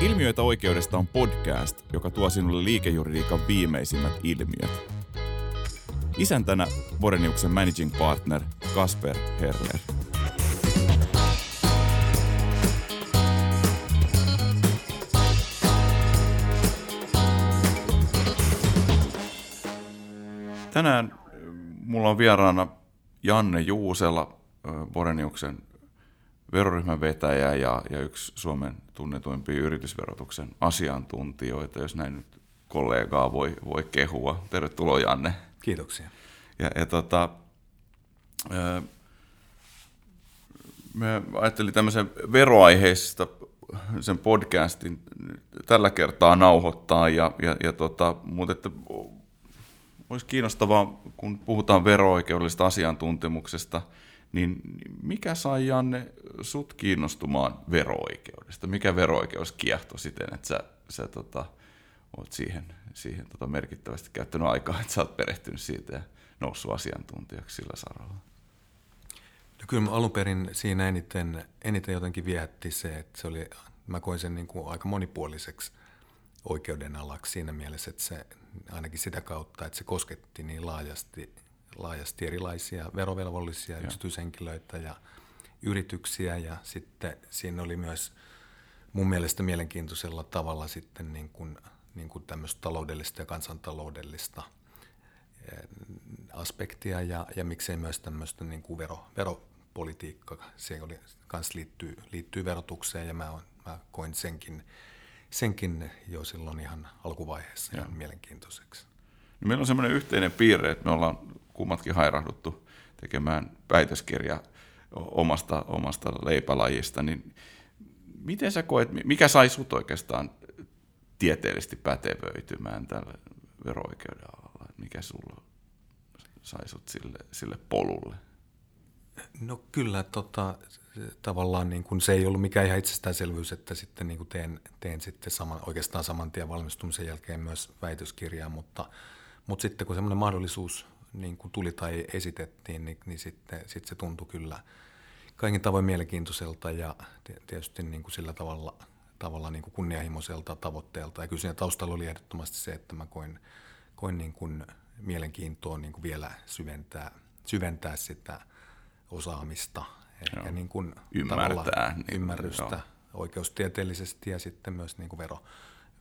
Ilmiöitä oikeudesta on podcast, joka tuo sinulle liikejuridiikan viimeisimmät ilmiöt. Isäntänä Boreniuksen managing partner Kasper Herler. Tänään äh, mulla on vieraana Janne Juusela, Boreniuksen veroryhmän vetäjä ja, ja yksi Suomen tunnetuimpia yritysverotuksen asiantuntijoita, jos näin nyt kollegaa voi, voi kehua. Tervetuloa Janne. Kiitoksia. Ja, ja tota, me ajattelin tämmöisen veroaiheista sen podcastin tällä kertaa nauhoittaa, ja, ja, ja tota, mutta että olisi kiinnostavaa, kun puhutaan vero-oikeudellisesta asiantuntemuksesta, niin mikä sai Janne sut kiinnostumaan vero-oikeudesta? Mikä vero-oikeus kiehtoi siten, että sä, sä tota, oot siihen, siihen tota merkittävästi käyttänyt aikaa, että sä oot perehtynyt siitä ja noussut asiantuntijaksi sillä saralla? No kyllä alun perin siinä eniten, eniten jotenkin viehätti se, että se oli, mä koin sen niin kuin aika monipuoliseksi oikeuden alaksi siinä mielessä, että se ainakin sitä kautta, että se kosketti niin laajasti, laajasti erilaisia verovelvollisia ja. yksityishenkilöitä ja yrityksiä ja sitten siinä oli myös mun mielestä mielenkiintoisella tavalla sitten niin kuin, niin kuin tämmöistä taloudellista ja kansantaloudellista eh, aspektia ja, ja miksei myös tämmöistä niin kuin vero, veropolitiikka, se oli, kans liittyy, liittyy verotukseen ja mä, on, mä koin senkin senkin jo silloin ihan alkuvaiheessa ihan mielenkiintoiseksi. No meillä on semmoinen yhteinen piirre, että me ollaan kummatkin hairahduttu tekemään väitöskirja omasta, omasta leipälajista, niin miten sä koet, mikä sai sut oikeastaan tieteellisesti pätevöitymään tälle vero-oikeuden alalla? Mikä sulla sai sut sille, sille polulle? No kyllä, tota, tavallaan niin kuin se ei ollut mikään ihan itsestäänselvyys, että sitten niin kuin teen, teen sitten saman, oikeastaan saman tien valmistumisen jälkeen myös väitöskirjaa, mutta, mutta sitten kun semmoinen mahdollisuus niin kuin tuli tai esitettiin, niin, niin sitten, sitten se tuntui kyllä kaikin tavoin mielenkiintoiselta ja tietysti niin kuin sillä tavalla, tavalla niin kuin kunnianhimoiselta tavoitteelta. Ja kyllä siinä taustalla oli ehdottomasti se, että mä koin, koin niin kuin mielenkiintoa niin kuin vielä syventää, syventää sitä osaamista – ehkä niin kuin ymmärtää niin, ymmärrystä joo. oikeustieteellisesti ja sitten myös niin kuin vero,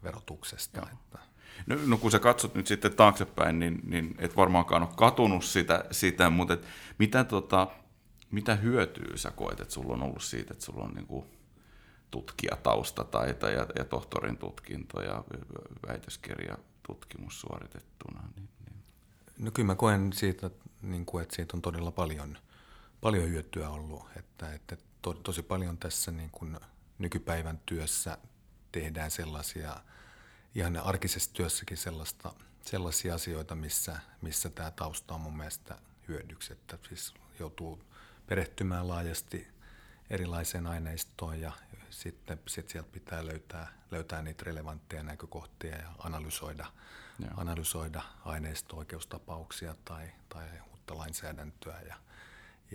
verotuksesta. Että. No, no kun sä katsot nyt sitten taaksepäin, niin, niin et varmaankaan ole katunut sitä, sitä mutta et mitä, tota, mitä hyötyä sä koet, että sulla on ollut siitä, että sulla on niin kuin tutkijatausta tai, tai ja, ja tohtorin tutkinto ja väitöskirja tutkimus suoritettuna? Niin, niin. No kyllä mä koen siitä, niin kuin, että siitä on todella paljon – paljon hyötyä ollut, että, että to, tosi paljon tässä niin kuin nykypäivän työssä tehdään sellaisia, ihan arkisessa työssäkin sellaista, sellaisia asioita, missä, missä tämä tausta on mun mielestä hyödyksi, että siis joutuu perehtymään laajasti erilaiseen aineistoon ja sitten sit sieltä pitää löytää, löytää niitä relevantteja näkökohtia ja analysoida, analysoida aineisto-oikeustapauksia tai, tai uutta lainsäädäntöä ja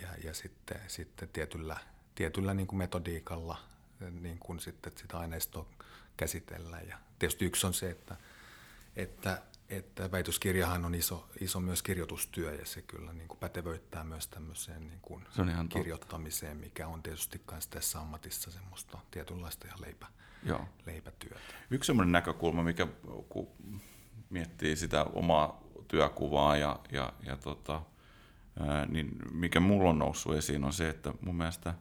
ja, ja sitten, sitten tietyllä, tietyllä niin kuin metodiikalla niin kuin sitten sitä aineistoa käsitellään. Ja tietysti yksi on se, että, että, että väitöskirjahan on iso, iso myös kirjoitustyö ja se kyllä niin kuin pätevöittää myös tämmöiseen niin kuin se on ihan kirjoittamiseen, totta. mikä on tietysti myös tässä ammatissa semmoista tietynlaista ihan leipä, Joo. leipätyötä. Yksi semmoinen näkökulma, mikä kun miettii sitä omaa työkuvaa ja, ja, ja tota, niin mikä mulla on noussut esiin on se, että mun mielestä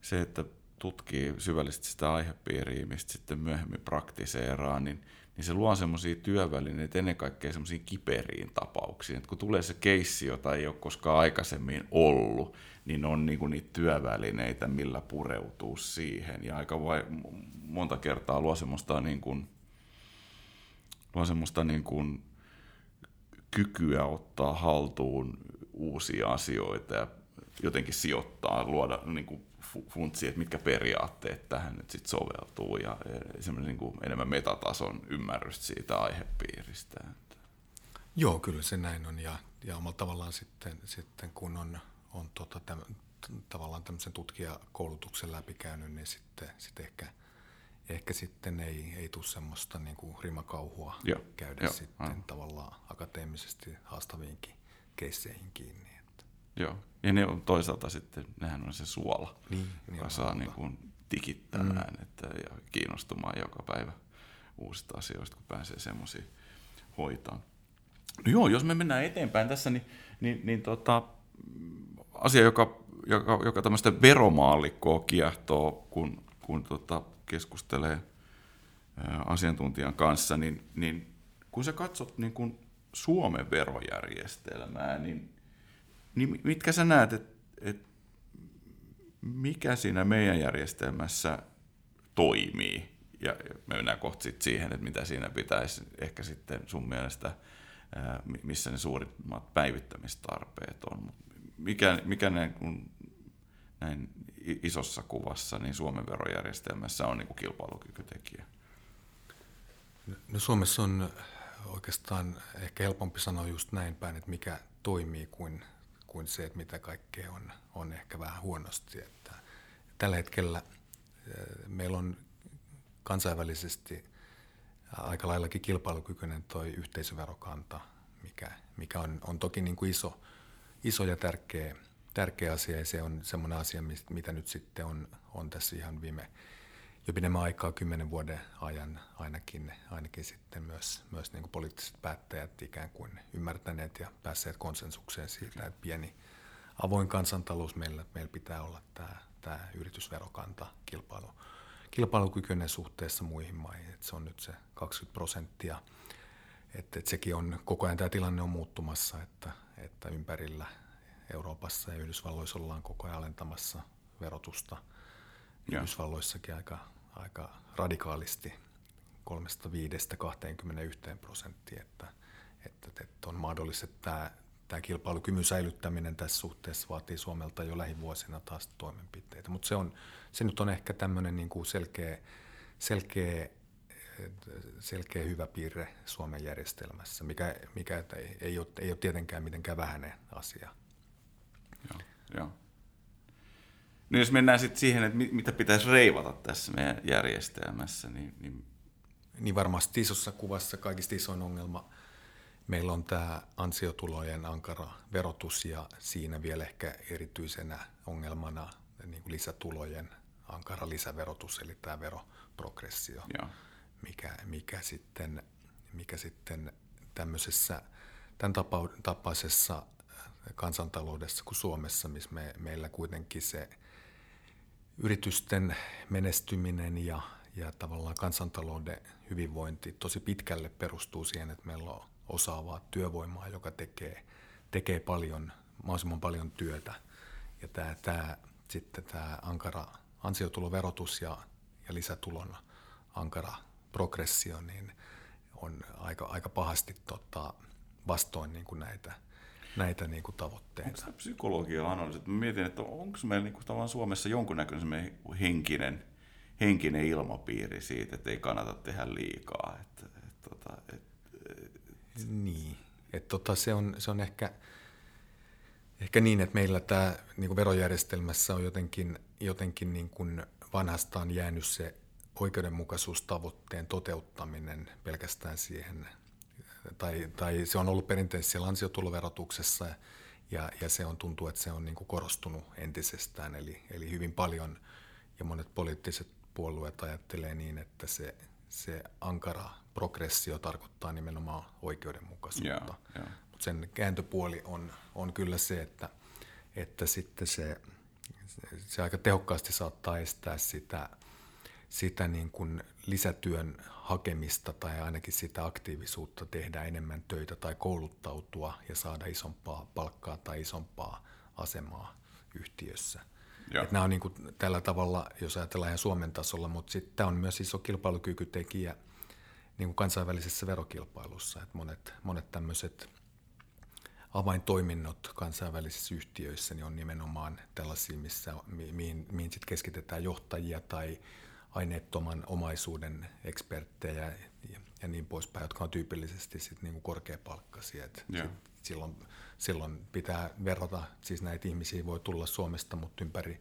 se, että tutkii syvällisesti sitä aihepiiriä, mistä sitten myöhemmin praktiseeraa, niin, niin se luo semmoisia työvälineitä ennen kaikkea semmoisiin kiperiin tapauksiin. Että kun tulee se keissi, jota ei ole koskaan aikaisemmin ollut, niin on niinku niitä työvälineitä, millä pureutuu siihen. Ja aika vai, monta kertaa luo semmoista, niin kuin, luo semmoista niin kuin kykyä ottaa haltuun uusia asioita ja jotenkin sijoittaa, luoda niin kuin funtsi, että mitkä periaatteet tähän nyt sit soveltuu ja semmoinen niin kuin enemmän metatason ymmärrystä siitä aihepiiristä. Joo, kyllä se näin on ja, ja omalla tavallaan sitten, sitten kun on, on tota, täm, tavallaan tämmöisen tutkijakoulutuksen läpikäynyt, niin sitten, sitten ehkä, ehkä sitten ei, ei tule semmoista niin kuin rimakauhua Joo, käydä joo, sitten aivan. tavallaan akateemisesti haastaviinkin keisseihin kiinni. Joo. Ja ne on toisaalta sitten, nehän on se suola, Niin, joka niin saa niin kuin tikittämään mm. että, ja kiinnostumaan joka päivä uusista asioista, kun pääsee semmoisia hoitaan. No joo, jos me mennään eteenpäin tässä, niin, niin, niin tota, asia, joka, joka, joka tämmöistä veromaallikkoa kiehtoo, kun, kun tota, keskustelee ää, asiantuntijan kanssa, niin, niin kun sä katsot niin kun Suomen verojärjestelmää, niin, niin mitkä sä näet, että et mikä siinä meidän järjestelmässä toimii? Ja me mennään kohta sit siihen, että mitä siinä pitäisi ehkä sitten sun mielestä, missä ne suurimmat päivittämistarpeet on. Mikä, mikä ne, kun näin isossa kuvassa, niin Suomen verojärjestelmässä on niin kuin kilpailukykytekijä? No Suomessa on oikeastaan ehkä helpompi sanoa just näin päin, että mikä toimii kuin, kuin se, että mitä kaikkea on, on ehkä vähän huonosti. Että tällä hetkellä eh, meillä on kansainvälisesti aika laillakin kilpailukykyinen toi yhteisöverokanta, mikä, mikä on, on toki niin kuin iso, iso ja tärkeä, tärkeä asia ja se on semmoinen asia, mitä nyt sitten on, on tässä ihan viime jo pidemmän aikaa, kymmenen vuoden ajan ainakin, ainakin sitten myös, myös niin kuin poliittiset päättäjät ikään kuin ymmärtäneet ja päässeet konsensukseen siitä, että pieni avoin kansantalous meillä, meillä pitää olla tämä, tämä yritysverokanta kilpailu, kilpailukykyinen suhteessa muihin maihin, että se on nyt se 20 prosenttia. Että, että sekin on, koko ajan tämä tilanne on muuttumassa, että, että ympärillä Euroopassa ja Yhdysvalloissa ollaan koko ajan alentamassa verotusta. Joo. Yhdysvalloissakin aika, aika radikaalisti 35-21 prosenttia, että, että, että on mahdollista, että tämä, tämä kilpailukyvyn säilyttäminen tässä suhteessa vaatii Suomelta jo lähivuosina taas toimenpiteitä. Mutta se, on, se nyt on ehkä tämmöinen niin kuin selkeä, selkeä, selkeä hyvä piirre Suomen järjestelmässä, mikä, mikä ei, ole, ei ole tietenkään mitenkään vähäinen asia. Joo, joo. No jos mennään sitten siihen, että mi- mitä pitäisi reivata tässä meidän järjestelmässä, niin, niin Niin varmasti isossa kuvassa kaikista isoin ongelma meillä on tämä ansiotulojen ankara verotus ja siinä vielä ehkä erityisenä ongelmana niin kuin lisätulojen ankara lisäverotus, eli tämä veroprogressio, joo, mikä, mikä, sitten, mikä sitten tämmöisessä, tämän tapa- tapaisessa kansantaloudessa kuin Suomessa, missä me, meillä kuitenkin se yritysten menestyminen ja, ja tavallaan kansantalouden hyvinvointi tosi pitkälle perustuu siihen, että meillä on osaavaa työvoimaa, joka tekee, tekee paljon, mahdollisimman paljon työtä. Ja tämä, tämä, sitten tämä ankara ansiotuloverotus ja, ja lisätulon ankara progressio niin on aika, aika pahasti tota, vastoin niin kuin näitä, näitä niin kuin tavoitteita. onko tämä psykologia analyysi? Mä mietin, että onko meillä niinku tavallaan Suomessa jonkunnäköinen henkinen, henkinen ilmapiiri siitä, että ei kannata tehdä liikaa. Että, et, tota, et, Niin, että tota, se, on, se on ehkä, ehkä niin, että meillä tämä niin verojärjestelmässä on jotenkin, jotenkin niin kuin vanhastaan jäänyt se oikeudenmukaisuustavoitteen toteuttaminen pelkästään siihen, tai, tai se on ollut perinteisesti siellä ansiotuloverotuksessa ja, ja se on tuntuu, että se on niin kuin korostunut entisestään, eli, eli hyvin paljon ja monet poliittiset puolueet ajattelee niin, että se, se ankara progressio tarkoittaa nimenomaan oikeudenmukaisuutta. Joo, joo. Mutta sen kääntöpuoli on, on kyllä se, että, että sitten se, se aika tehokkaasti saattaa estää sitä, sitä niin kuin lisätyön hakemista tai ainakin sitä aktiivisuutta tehdä enemmän töitä tai kouluttautua ja saada isompaa palkkaa tai isompaa asemaa yhtiössä. Joo. Et nämä on niin kuin tällä tavalla, jos ajatellaan ihan Suomen tasolla, mutta sitten tämä on myös iso kilpailukykytekijä niin kuin kansainvälisessä verokilpailussa. Et monet, monet tämmöiset avaintoiminnot kansainvälisissä yhtiöissä niin on nimenomaan tällaisia, missä, mi- mihin, mihin sit keskitetään johtajia tai aineettoman omaisuuden eksperttejä ja, ja niin poispäin, jotka on tyypillisesti sit niin kuin korkeapalkkaisia. Et Joo. sit silloin, silloin pitää verrata, siis näitä ihmisiä voi tulla Suomesta, mutta ympäri,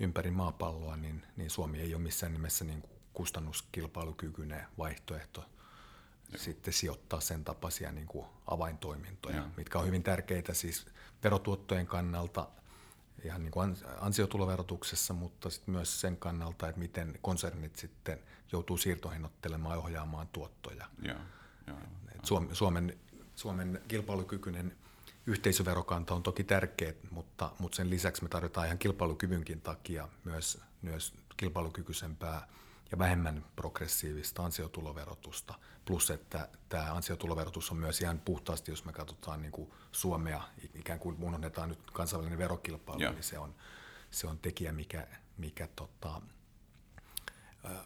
ympäri maapalloa, niin, niin Suomi ei ole missään nimessä niin kuin kustannuskilpailukykyinen vaihtoehto sitten sijoittaa sen tapaisia niin kuin avaintoimintoja, Joo. mitkä on hyvin tärkeitä siis verotuottojen kannalta, ihan niin kuin ansiotuloverotuksessa, mutta sitten myös sen kannalta, että miten konsernit sitten joutuu siirtohinnoittelemaan ja ohjaamaan tuottoja. Joo. Joo. Suomen, Suomen, Suomen kilpailukykyinen yhteisöverokanta on toki tärkeä, mutta, mutta sen lisäksi me tarvitaan ihan kilpailukyvynkin takia myös, myös kilpailukykyisempää ja vähemmän progressiivista ansiotuloverotusta. Plus, että tämä ansiotuloverotus on myös ihan puhtaasti, jos me katsotaan niin kuin Suomea, ikään kuin unohdetaan nyt kansainvälinen verokilpailu, ja. niin se on, se on tekijä, mikä, mikä tota,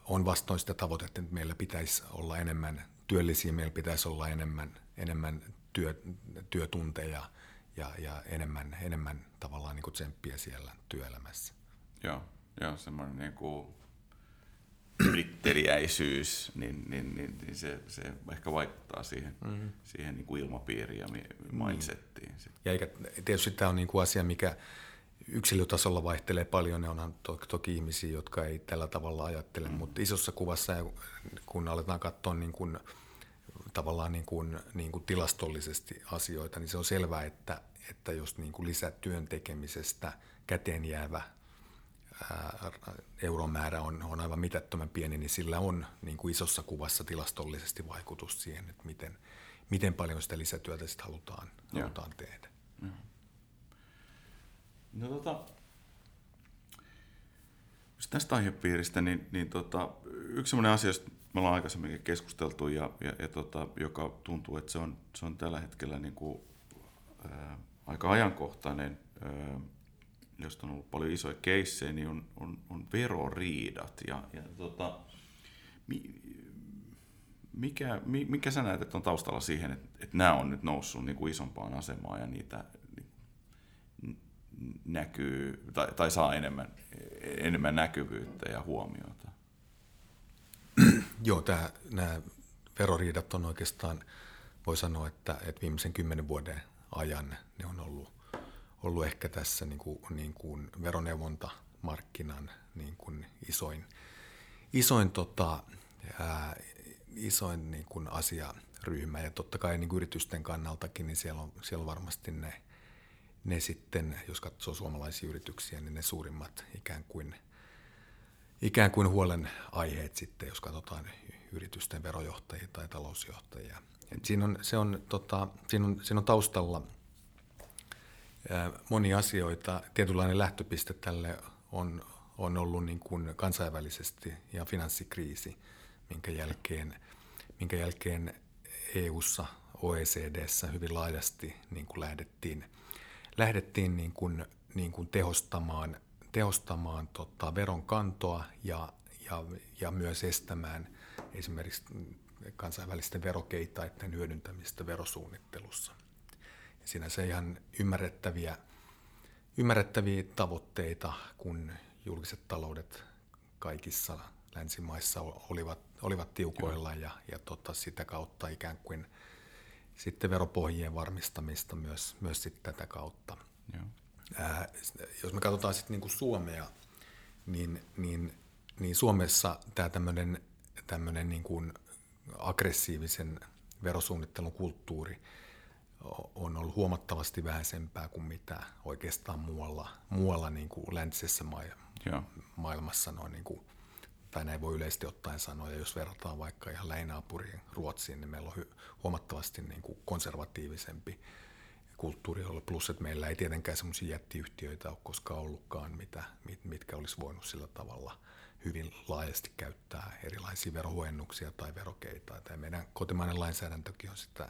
on vastoin sitä tavoitetta, että meillä pitäisi olla enemmän työllisiä, meillä pitäisi olla enemmän, enemmän työ, työtunteja ja, ja enemmän, enemmän tavallaan niin kuin tsemppiä siellä työelämässä. Joo, joo semmoinen niin kuin yrittelijäisyys, niin, niin, niin, niin se, se ehkä vaikuttaa siihen, mm-hmm. siihen niin kuin ilmapiiriin ja mindsettiin. Niin. Ja eikä, tietysti tämä on niin kuin asia, mikä yksilötasolla vaihtelee paljon, ne onhan to, toki ihmisiä, jotka ei tällä tavalla ajattele, mm-hmm. mutta isossa kuvassa, kun aletaan katsoa niin kuin, tavallaan niin kuin, niin kuin tilastollisesti asioita, niin se on selvää, että, että jos niin kuin lisätyön tekemisestä käteen jäävä euromäärä on, on aivan mitättömän pieni, niin sillä on niin kuin isossa kuvassa tilastollisesti vaikutus siihen, että miten, miten paljon sitä lisätyötä sitten halutaan, halutaan tehdä. No tota, tästä aihepiiristä, niin, niin tota, yksi sellainen asia, josta me ollaan aikaisemminkin keskusteltu ja, ja, ja tota, joka tuntuu, että se on, se on tällä hetkellä niin kuin, ää, aika ajankohtainen, ää, josta on ollut paljon isoja keissejä, niin on, on, on veroriidat. Ja, ja tota, mi, mikä, mikä sä näet, että on taustalla siihen, että, että nämä on nyt noussut niin kuin isompaan asemaan ja niitä näkyy tai, tai saa enemmän, enemmän näkyvyyttä ja huomiota? Joo, tämä, nämä veroriidat on oikeastaan, voi sanoa, että, että viimeisen kymmenen vuoden ajan ne on ollut ollut ehkä tässä niin kuin, niin kuin veroneuvontamarkkinan niin kuin isoin, isoin, tota, ää, isoin niin kuin asiaryhmä. Ja totta kai niin kuin yritysten kannaltakin, niin siellä on, siellä on varmasti ne, ne sitten, jos katsoo suomalaisia yrityksiä, niin ne suurimmat ikään kuin, ikään kuin huolen aiheet sitten, jos katsotaan yritysten verojohtajia tai talousjohtajia. Et siinä, on, se on, tota, siinä, on, siinä on taustalla – moni asioita. Tietynlainen lähtöpiste tälle on, on ollut niin kuin kansainvälisesti ja finanssikriisi, minkä jälkeen, minkä jälkeen EU-ssa, OECDssä hyvin laajasti niin kuin lähdettiin, lähdettiin niin kuin, niin kuin tehostamaan, tehostamaan tota veronkantoa ja, ja, ja myös estämään esimerkiksi kansainvälisten verokeitaiden hyödyntämistä verosuunnittelussa sinänsä ihan ymmärrettäviä, ymmärrettäviä tavoitteita, kun julkiset taloudet kaikissa länsimaissa olivat, olivat tiukoilla ja, ja tota, sitä kautta ikään kuin sitten veropohjien varmistamista myös, myös sitten tätä kautta. Joo. Ää, jos me katsotaan sitten niin Suomea, niin, niin, niin Suomessa tämä tämmöinen tämmöinen niin kuin aggressiivisen verosuunnittelun kulttuuri – on ollut huomattavasti vähäisempää kuin mitä oikeastaan muualla, muualla niin kuin läntisessä ma- maailmassa noin niin kuin, tai näin voi yleisesti ottaen sanoa, ja jos verrataan vaikka ihan lähinaapuriin Ruotsiin, niin meillä on huomattavasti niin kuin konservatiivisempi kulttuuri ollut, plus että meillä ei tietenkään semmoisia jättiyhtiöitä ole koskaan ollutkaan, mitä, mit, mitkä olisi voinut sillä tavalla hyvin laajasti käyttää erilaisia verohuojennuksia tai verokeita. Tai meidän kotimainen lainsäädäntökin on sitä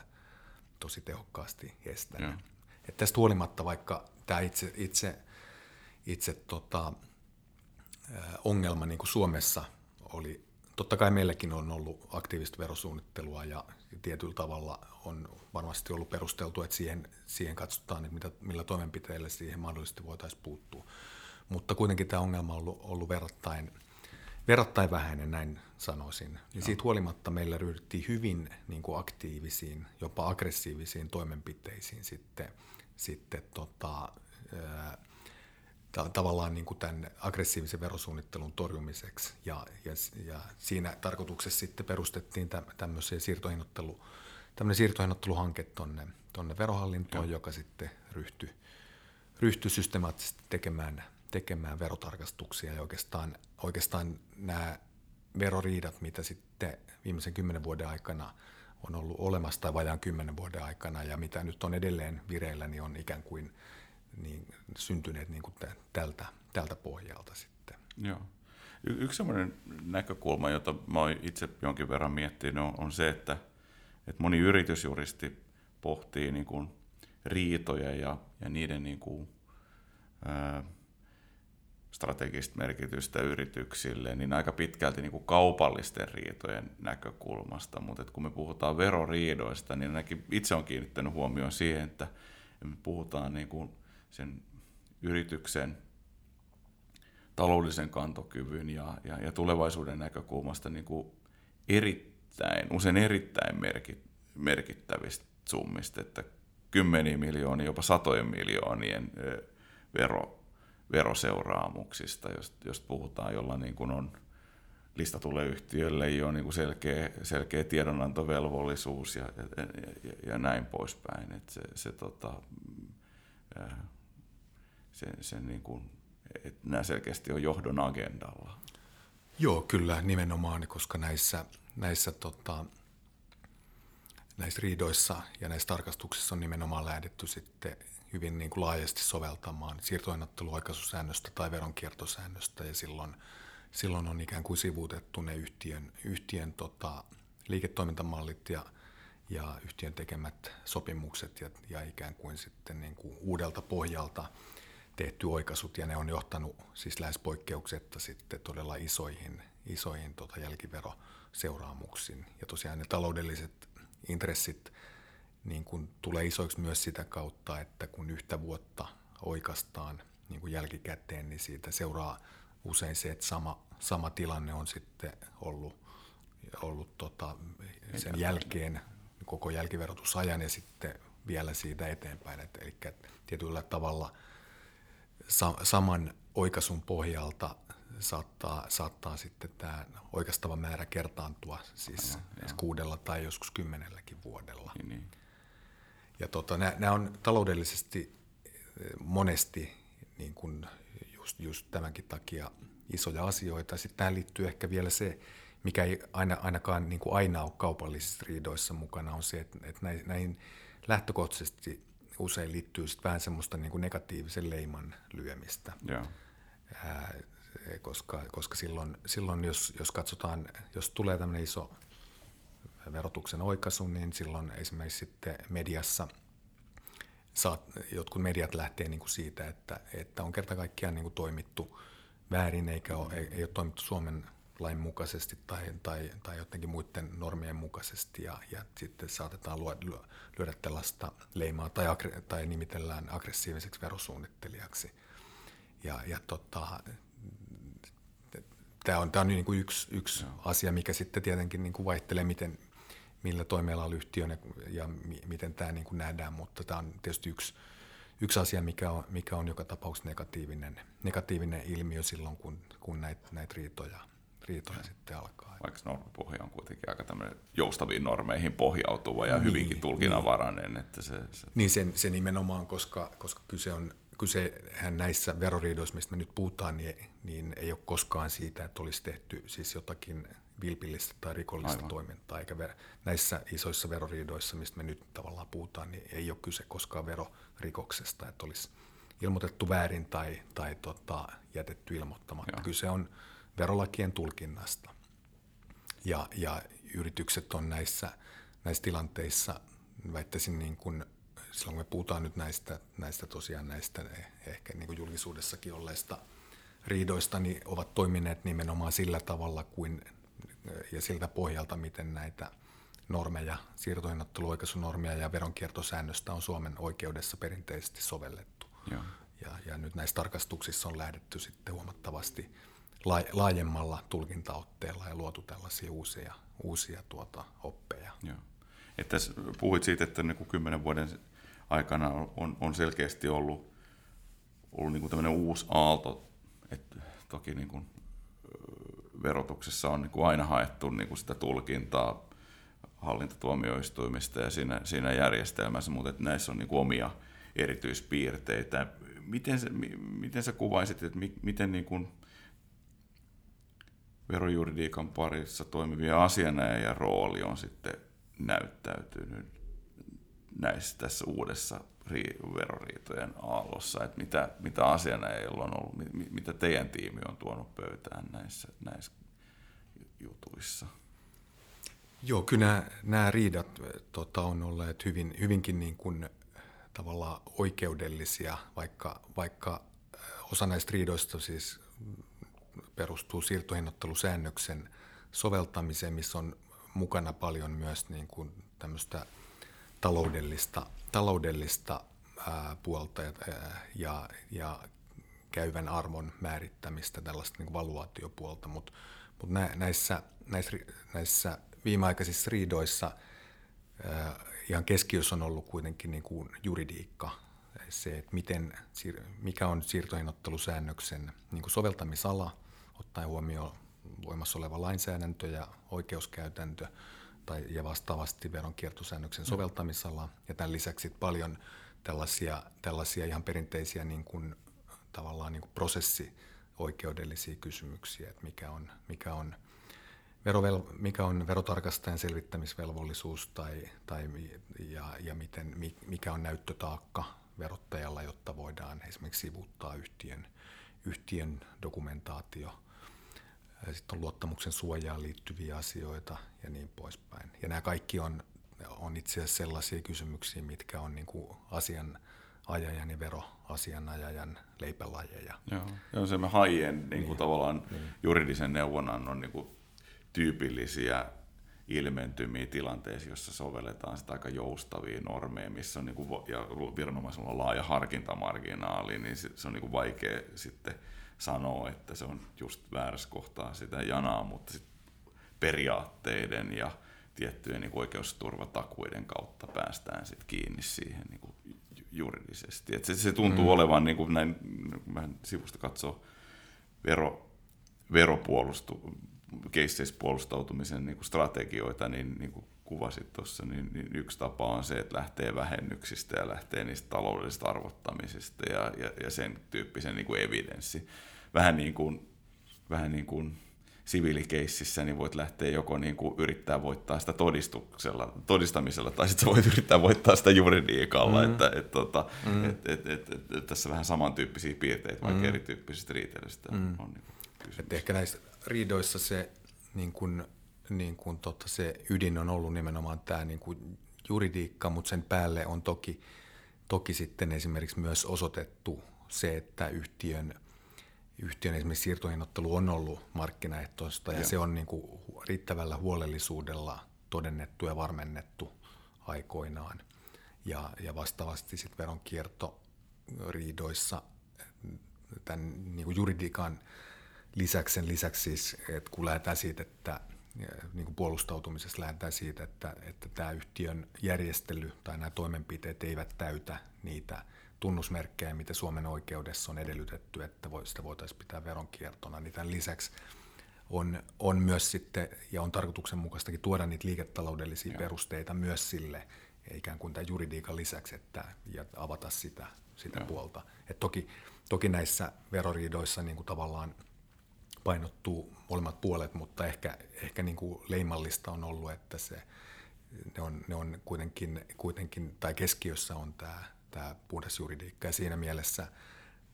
tosi tehokkaasti estänyt. Et tästä huolimatta, vaikka tämä itse, itse, itse tota, ongelma niin kuin Suomessa oli, totta kai meilläkin on ollut aktiivista verosuunnittelua ja tietyllä tavalla on varmasti ollut perusteltu, että siihen, siihen katsotaan, että mitä, millä toimenpiteillä siihen mahdollisesti voitaisiin puuttua. Mutta kuitenkin tämä ongelma on ollut, ollut verrattain – verrattain vähäinen, näin sanoisin. Niin siitä huolimatta meillä ryhdyttiin hyvin niin kuin aktiivisiin, jopa aggressiivisiin toimenpiteisiin sitten, sitten tota, ta- tavallaan niin kuin tämän aggressiivisen verosuunnittelun torjumiseksi. Ja, ja, ja siinä tarkoituksessa sitten perustettiin tämmöisiä siirtohinnoittelu, tämmöinen siirtohinnotteluhanke tuonne tonne verohallintoon, Joo. joka sitten ryhtyi, ryhtyi systemaattisesti tekemään, tekemään verotarkastuksia. Ja oikeastaan, oikeastaan nämä veroriidat, mitä sitten viimeisen kymmenen vuoden aikana on ollut olemassa tai vajaan kymmenen vuoden aikana ja mitä nyt on edelleen vireillä, niin on ikään kuin niin syntyneet niin kuin tältä, tältä pohjalta sitten. Joo. Y- yksi sellainen näkökulma, jota mä oon itse jonkin verran miettinyt, on, on se, että, että moni yritysjuristi pohtii niin kuin riitoja ja, ja niiden niin kuin, ää, strategista merkitystä yrityksille, niin aika pitkälti niin kuin kaupallisten riitojen näkökulmasta. Mutta kun me puhutaan veroriidoista, niin ainakin itse on kiinnittänyt huomioon siihen, että me puhutaan niin kuin sen yrityksen taloudellisen kantokyvyn ja, ja, ja tulevaisuuden näkökulmasta niin kuin erittäin, usein erittäin merkittävistä summista, että kymmeniä miljoonia, jopa satojen miljoonien vero, veroseuraamuksista, jos, jos puhutaan, jolla niin kuin on listatulle yhtiölle jo niin kuin selkeä, selkeä tiedonantovelvollisuus ja, ja, ja, ja näin poispäin. Että se, se, tota, se, se niin kuin, että nämä selkeästi on johdon agendalla. Joo, kyllä nimenomaan, koska näissä, näissä tota, näissä riidoissa ja näissä tarkastuksissa on nimenomaan lähdetty sitten hyvin niin kuin laajasti soveltamaan siirtoinnotteluoikaisusäännöstä tai veronkiertosäännöstä ja silloin, silloin on ikään kuin sivuutettu ne yhtiön, yhtiön tota, liiketoimintamallit ja, ja yhtiön tekemät sopimukset ja, ja ikään kuin sitten niin kuin uudelta pohjalta tehty oikaisut ja ne on johtanut siis lähes poikkeuksetta sitten todella isoihin, isoihin tota jälkiveroseuraamuksiin. Ja tosiaan ne taloudelliset intressit niin kuin tulee isoiksi myös sitä kautta, että kun yhtä vuotta oikastaan niin kuin jälkikäteen, niin siitä seuraa usein se, että sama, sama tilanne on sitten ollut, ollut tota, sen jälkeen koko jälkiverotusajan ja sitten vielä siitä eteenpäin. Et, eli tietyllä tavalla sa, saman oikaisun pohjalta saattaa, saattaa sitten tämä oikeastava määrä kertaantua siis Aivan, kuudella tai joskus kymmenelläkin vuodella. Niin, niin. Ja tota, nämä on taloudellisesti eh, monesti niin kuin just, just tämänkin takia isoja asioita. Sitten tähän liittyy ehkä vielä se, mikä ei aina, ainakaan niin kuin aina ole kaupallisissa riidoissa mukana, on se, että, että näihin lähtökohtaisesti usein liittyy sitten vähän semmoista niin kuin negatiivisen leiman lyömistä. Yeah. Ää, koska, koska silloin, silloin jos, jos katsotaan, jos tulee tämmöinen iso verotuksen oikaisu, niin silloin esimerkiksi sitten mediassa saat, jotkut mediat lähtee niin kuin siitä, että, että on kerta kaikkiaan niin kuin toimittu väärin eikä ole, ei, ei ole toimittu Suomen lain mukaisesti tai, tai, tai jotenkin muiden normien mukaisesti ja, ja sitten saatetaan luoda, lyödä tällaista leimaa tai, tai nimitellään aggressiiviseksi verosuunnittelijaksi. Ja, ja tota, tämä on, tämä on niin kuin yksi, yksi asia, mikä sitten tietenkin niin kuin vaihtelee, miten, millä toimialalla yhtiön ja, ja miten tämä niin kuin nähdään, mutta tämä on tietysti yksi, yksi asia, mikä on, mikä on joka tapauksessa negatiivinen, negatiivinen ilmiö silloin, kun, kun näitä näit riitoja, riitoja sitten alkaa. Vaikka normipohja on kuitenkin aika joustaviin normeihin pohjautuva ja niin, hyvinkin tulkinnanvarainen. Niin. Että se, se... Niin sen, se nimenomaan, koska, koska kyse on kysehän näissä veroriidoissa, mistä me nyt puhutaan, niin, niin ei ole koskaan siitä, että olisi tehty siis jotakin vilpillistä tai rikollista Aivan. toimintaa, eikä ver- näissä isoissa veroriidoissa, mistä me nyt tavallaan puhutaan, niin ei ole kyse koskaan verorikoksesta, että olisi ilmoitettu väärin tai, tai tota, jätetty ilmoittamatta. Joo. Kyse on verolakien tulkinnasta. Ja, ja yritykset on näissä, näissä tilanteissa, väittäisin niin kuin silloin kun me puhutaan nyt näistä, näistä tosiaan näistä eh, ehkä niin kuin julkisuudessakin olleista riidoista, niin ovat toimineet nimenomaan sillä tavalla kuin ja siltä pohjalta, miten näitä normeja, siirtohinnoitteluoikaisunormeja ja veronkiertosäännöstä on Suomen oikeudessa perinteisesti sovellettu. Ja, ja, ja nyt näissä tarkastuksissa on lähdetty sitten huomattavasti laajemmalla tulkintaotteella ja luotu tällaisia uusia, uusia tuota, oppeja. Joo. Että puhuit siitä, että niin kuin kymmenen vuoden aikana on, on selkeästi ollut ollut niin kuin tämmöinen uusi aalto, että toki niin kuin verotuksessa on niin kuin aina haettu niin kuin sitä tulkintaa hallintotuomioistuimista ja siinä, siinä järjestelmässä, mutta että näissä on niin kuin omia erityispiirteitä. Miten, se, miten sä kuvaisit, että mi, miten niin kuin verojuridiikan parissa toimivia asianajajan rooli on sitten näyttäytynyt näissä tässä uudessa veroriitojen aallossa, että mitä, mitä asianajajilla on ollut, mitä teidän tiimi on tuonut pöytään näissä, näissä jutuissa? Joo, kyllä nämä, nämä riidat tota, on olleet hyvin, hyvinkin niin kuin, tavallaan oikeudellisia, vaikka, vaikka osa näistä riidoista siis perustuu siirtohinnoittelusäännöksen soveltamiseen, missä on mukana paljon myös niin kuin tämmöistä taloudellista, taloudellista ää, puolta ja, ja, ja käyvän arvon määrittämistä, tällaista niin valuaatiopuolta, mutta mut nä, näissä, näissä, näissä viimeaikaisissa riidoissa ää, ihan keskiössä on ollut kuitenkin niin kuin juridiikka, se, että miten, mikä on siirtohinnoittelusäännöksen niin kuin soveltamisala, ottaen huomioon voimassa oleva lainsäädäntö ja oikeuskäytäntö tai, ja vastaavasti veronkiertosäännöksen soveltamisala. Ja tämän lisäksi paljon tällaisia, tällaisia ihan perinteisiä niin kuin, tavallaan niin kuin prosessioikeudellisia kysymyksiä, että mikä on, mikä on, verovel, mikä on verotarkastajan selvittämisvelvollisuus tai, tai, ja, ja miten, mikä on näyttötaakka verottajalla, jotta voidaan esimerkiksi sivuuttaa yhtiön, yhtiön dokumentaatio – sitten on luottamuksen suojaan liittyviä asioita ja niin poispäin. Ja nämä kaikki on, on itse asiassa sellaisia kysymyksiä, mitkä on niin kuin asianajajan ja veroasianajajan leipälajeja. Joo, ja se me haien niin kuin niin. tavallaan niin. juridisen neuvonannon niin kuin tyypillisiä ilmentymiä tilanteissa, jossa sovelletaan sitä aika joustavia normeja, missä on niin kuin, ja viranomaisella on laaja harkintamarginaali, niin se, se on niin kuin vaikea sitten – sanoo, että se on just väärässä kohtaa sitä janaa, mutta sit periaatteiden ja tiettyjen niin oikeusturvatakuiden kautta päästään sit kiinni siihen niin kuin juridisesti. Et se, se tuntuu mm. olevan, niin kuin näin, mä sivusta katsoo, vero, veropuolustu, puolustautumisen niin kuin strategioita, niin, niin kuin kuvasit tuossa, niin, niin yksi tapa on se, että lähtee vähennyksistä ja lähtee niistä taloudellisista arvottamisista ja, ja, ja sen tyyppisen niin kuin evidenssi. Vähän niin kuin, vähän niin kuin siviilikeississä, niin voit lähteä joko niin kuin yrittää voittaa sitä todistuksella, todistamisella, tai sitten voit yrittää voittaa sitä juridiikalla, mm. että et, tota, mm. et, et, et, et, et, tässä vähän samantyyppisiä piirteitä, vaikka mm. erityyppisistä riitelystä mm. on niin Et ehkä näissä riidoissa se niin kuin niin kuin tota, se ydin on ollut nimenomaan tämä niin kuin juridiikka, mutta sen päälle on toki, toki sitten esimerkiksi myös osoitettu se, että yhtiön, yhtiön esimerkiksi siirtohinnoittelu on ollut markkinaehtoista ja Joo. se on niin kuin riittävällä huolellisuudella todennettu ja varmennettu aikoinaan. Ja, ja vastaavasti sitten veronkiertoriidoissa tämän niin kuin juridiikan lisäksi, sen lisäksi siis, että kun lähdetään siitä, että niin kuin puolustautumisessa lähdetään siitä, että, että tämä yhtiön järjestely tai nämä toimenpiteet eivät täytä niitä tunnusmerkkejä, mitä Suomen oikeudessa on edellytetty, että sitä voitaisiin pitää veronkiertona. Niin tämän lisäksi on, on myös sitten, ja on tarkoituksenmukaistakin tuoda niitä liiketaloudellisia Joo. perusteita myös sille, ikään kuin tämän juridiikan lisäksi, että, ja avata sitä, sitä puolta. Et toki, toki näissä veroriidoissa niin kuin tavallaan – painottuu molemmat puolet, mutta ehkä, ehkä niin kuin leimallista on ollut, että se, ne on, ne on kuitenkin, kuitenkin, tai keskiössä on tämä, tämä puhdas juridiikka, ja siinä mielessä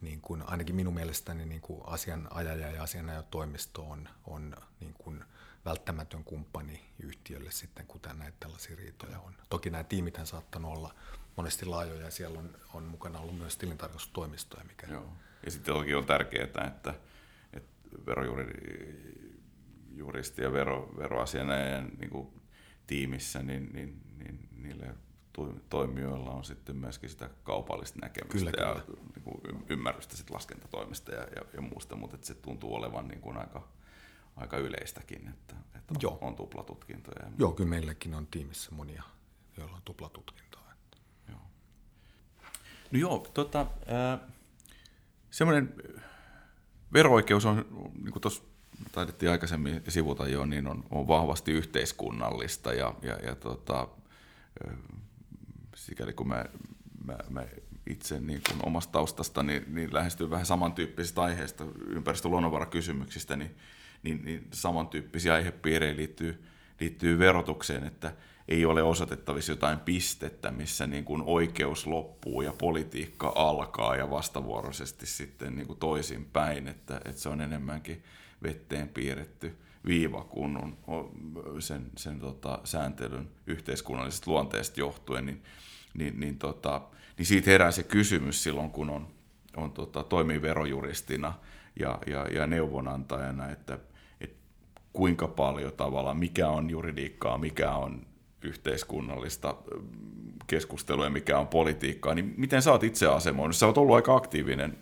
niin kuin, ainakin minun mielestäni niin kuin asianajaja ja asianajotoimisto on, on niin kuin välttämätön kumppani yhtiölle sitten, kun näitä tällaisia riitoja on. Toki nämä tiimit on saattanut olla monesti laajoja, ja siellä on, on mukana ollut myös tilintarkastustoimistoja. Mikä... Joo. Ja sitten toki on tärkeää, että verojuristi ja vero, veroasianajan niin kuin tiimissä, niin, niin, niin niille toimijoilla on sitten myöskin sitä kaupallista näkemystä kyllä, ja kyllä. Niin kuin ymmärrystä sit laskentatoimista ja, ja, ja muusta, mutta se tuntuu olevan niin kuin aika, aika yleistäkin, että, että on, joo. on tuplatutkintoja. Joo, kyllä meilläkin on tiimissä monia, joilla on tuplatutkintoa. Joo. No joo, tota, äh, semmoinen vero-oikeus on, niin kuin tuossa taidettiin aikaisemmin sivuta jo, niin on, on vahvasti yhteiskunnallista ja, ja, ja tota, sikäli kun mä, mä, mä itse niin kuin omasta taustasta niin, niin lähestyn vähän samantyyppisistä aiheista, ympäristö- luonnonvarakysymyksistä, niin, niin, niin samantyyppisiä aihepiirejä liittyy, liittyy verotukseen, että ei ole osoitettavissa jotain pistettä, missä niin kuin oikeus loppuu ja politiikka alkaa ja vastavuoroisesti sitten niin kuin toisinpäin, että, että se on enemmänkin vetteen piirretty viiva, kun on sen, sen tota, sääntelyn yhteiskunnallisesta luonteesta johtuen, niin, niin, niin, tota, niin siitä herää se kysymys silloin, kun on, on tota, toimii verojuristina ja, ja, ja neuvonantajana, että, että kuinka paljon tavallaan, mikä on juridiikkaa, mikä on yhteiskunnallista keskustelua mikä on politiikkaa, niin miten sä oot itse asemoinut? Sä oot ollut aika aktiivinen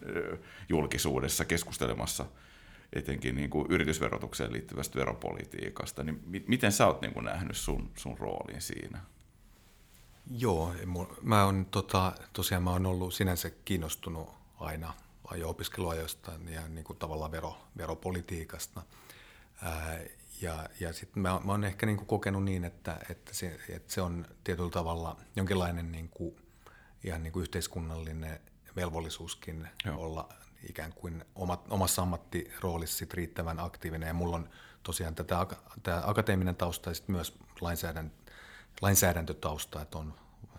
julkisuudessa keskustelemassa etenkin niin kuin yritysverotukseen liittyvästä veropolitiikasta, niin miten sä oot niin kuin nähnyt sun, sun roolin siinä? Joo, mä on, tota, tosiaan mä oon ollut sinänsä kiinnostunut aina jo opiskeluajoista ja niin kuin tavallaan vero, veropolitiikasta. Ää, ja, ja sitten mä, mä oon ehkä niin kuin kokenut niin, että, että, se, että se on tietyllä tavalla jonkinlainen niin kuin, ihan niin kuin yhteiskunnallinen velvollisuuskin Joo. olla ikään kuin omat, omassa ammattiroolissa sit riittävän aktiivinen. Ja mulla on tosiaan tätä, tämä akateeminen tausta ja sitten myös lainsäädäntö, lainsäädäntötausta, että on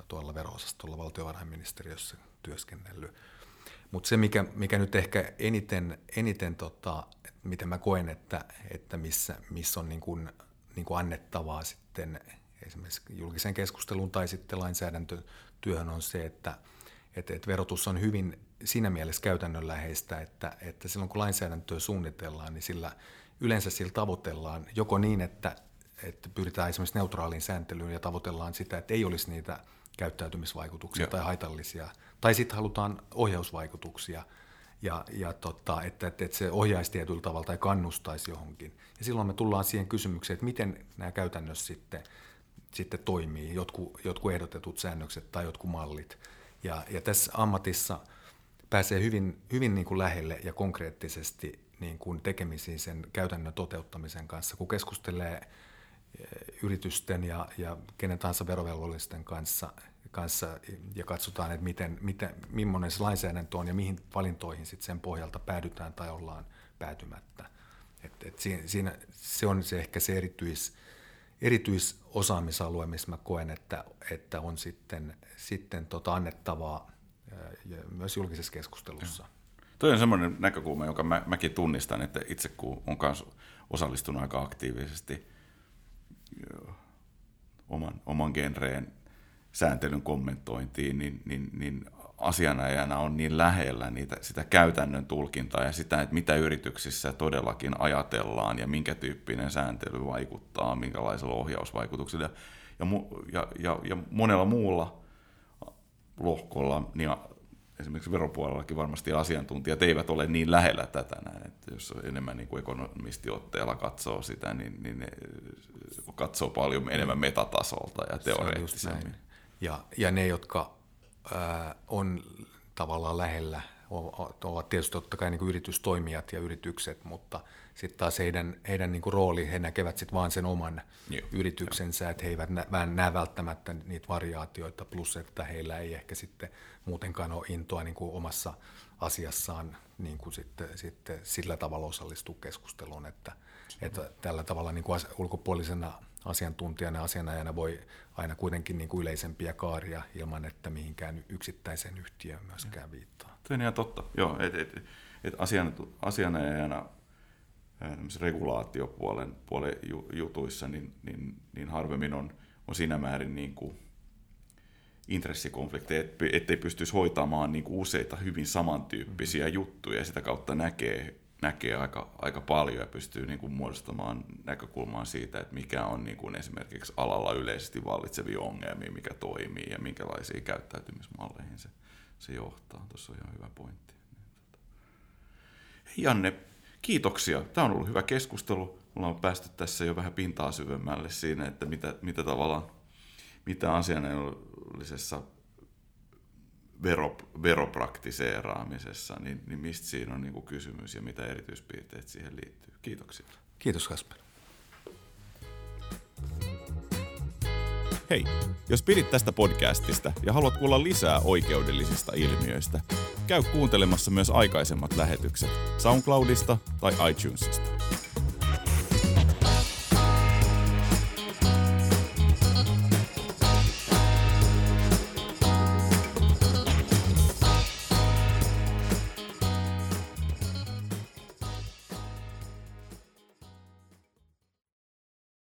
tuolla vero-osastolla valtiovarainministeriössä työskennellyt. Mutta se, mikä, mikä nyt ehkä eniten, eniten tota, miten mä koen, että, että missä, missä on niin kuin, niin kuin annettavaa sitten esimerkiksi julkisen keskustelun tai sitten lainsäädäntötyöhön on se, että, että, että verotus on hyvin siinä mielessä käytännönläheistä, että, että silloin kun lainsäädäntöä suunnitellaan, niin sillä yleensä sillä tavoitellaan joko niin, että, että pyritään esimerkiksi neutraaliin sääntelyyn ja tavoitellaan sitä, että ei olisi niitä käyttäytymisvaikutuksia Joo. tai haitallisia, tai sitten halutaan ohjausvaikutuksia, ja, ja tota, että, että, että se ohjaisi tietyllä tavalla tai kannustaisi johonkin. Ja silloin me tullaan siihen kysymykseen, että miten nämä käytännössä sitten, sitten toimii, jotkut, jotkut ehdotetut säännökset tai jotkut mallit. Ja, ja tässä ammatissa pääsee hyvin, hyvin niin kuin lähelle ja konkreettisesti niin kuin tekemisiin sen käytännön toteuttamisen kanssa, kun keskustelee eh, yritysten ja, ja kenen tahansa verovelvollisten kanssa, kanssa ja katsotaan, että miten, miten, millainen se lainsäädäntö on ja mihin valintoihin sit sen pohjalta päädytään tai ollaan päätymättä. Et, et siinä, siinä, se on se ehkä se erityis, erityisosaamisalue, missä mä koen, että, että on sitten, sitten tota annettavaa ja myös julkisessa keskustelussa. Tuo on semmoinen näkökulma, jonka mä, mäkin tunnistan, että itse kun on kanssa osallistunut aika aktiivisesti oman, oman genreen sääntelyn kommentointiin, niin, niin, niin asianajana on niin lähellä niitä, sitä käytännön tulkintaa ja sitä, että mitä yrityksissä todellakin ajatellaan ja minkä tyyppinen sääntely vaikuttaa, minkälaisella ohjausvaikutuksella. Ja, ja, ja, ja monella muulla lohkolla, niin esimerkiksi veropuolellakin varmasti asiantuntijat eivät ole niin lähellä tätä näin, että jos enemmän niin kuin ekonomistiotteella katsoo sitä, niin, niin ne katsoo paljon enemmän metatasolta ja teoreettisemmin. Ja, ja ne, jotka ää, on tavallaan lähellä, ovat tietysti totta kai niin yritystoimijat ja yritykset, mutta sitten taas heidän, heidän niin kuin rooli, he näkevät sitten vaan sen oman Joo, yrityksensä, että he eivät nä, näe välttämättä niitä variaatioita, plus että heillä ei ehkä sitten muutenkaan ole intoa niin kuin omassa asiassaan niin kuin sitten, sitten sillä tavalla osallistua keskusteluun, että, että tällä tavalla niin kuin ulkopuolisena asiantuntijana asianajana voi aina kuitenkin niin kuin yleisempiä kaaria ilman, että mihinkään yksittäiseen yhtiöön myöskään viittaa. Tuo on ihan totta. Joo, et, et, et asian, asianajana regulaatiopuolen puolen jutuissa, niin, niin, niin harvemmin on, on siinä määrin niin kuin intressikonflikteja, ettei pystyisi hoitamaan niin kuin useita hyvin samantyyppisiä mm-hmm. juttuja ja sitä kautta näkee näkee aika, aika paljon ja pystyy niin kuin muodostamaan näkökulmaa siitä, että mikä on niin kuin esimerkiksi alalla yleisesti vallitsevia ongelmia, mikä toimii ja minkälaisiin käyttäytymismalleihin se, se johtaa. Tuossa on ihan hyvä pointti. Hei Janne, kiitoksia. Tämä on ollut hyvä keskustelu. Mulla on päästy tässä jo vähän pintaa syvemmälle siinä, että mitä, mitä tavallaan, mitä asianajollisessa vero, veropraktiseeraamisessa, niin, niin mistä siinä on niin kuin kysymys ja mitä erityispiirteet siihen liittyy. Kiitoksia. Kiitos Kasper. Hei, jos pidit tästä podcastista ja haluat kuulla lisää oikeudellisista ilmiöistä, käy kuuntelemassa myös aikaisemmat lähetykset SoundCloudista tai iTunesista.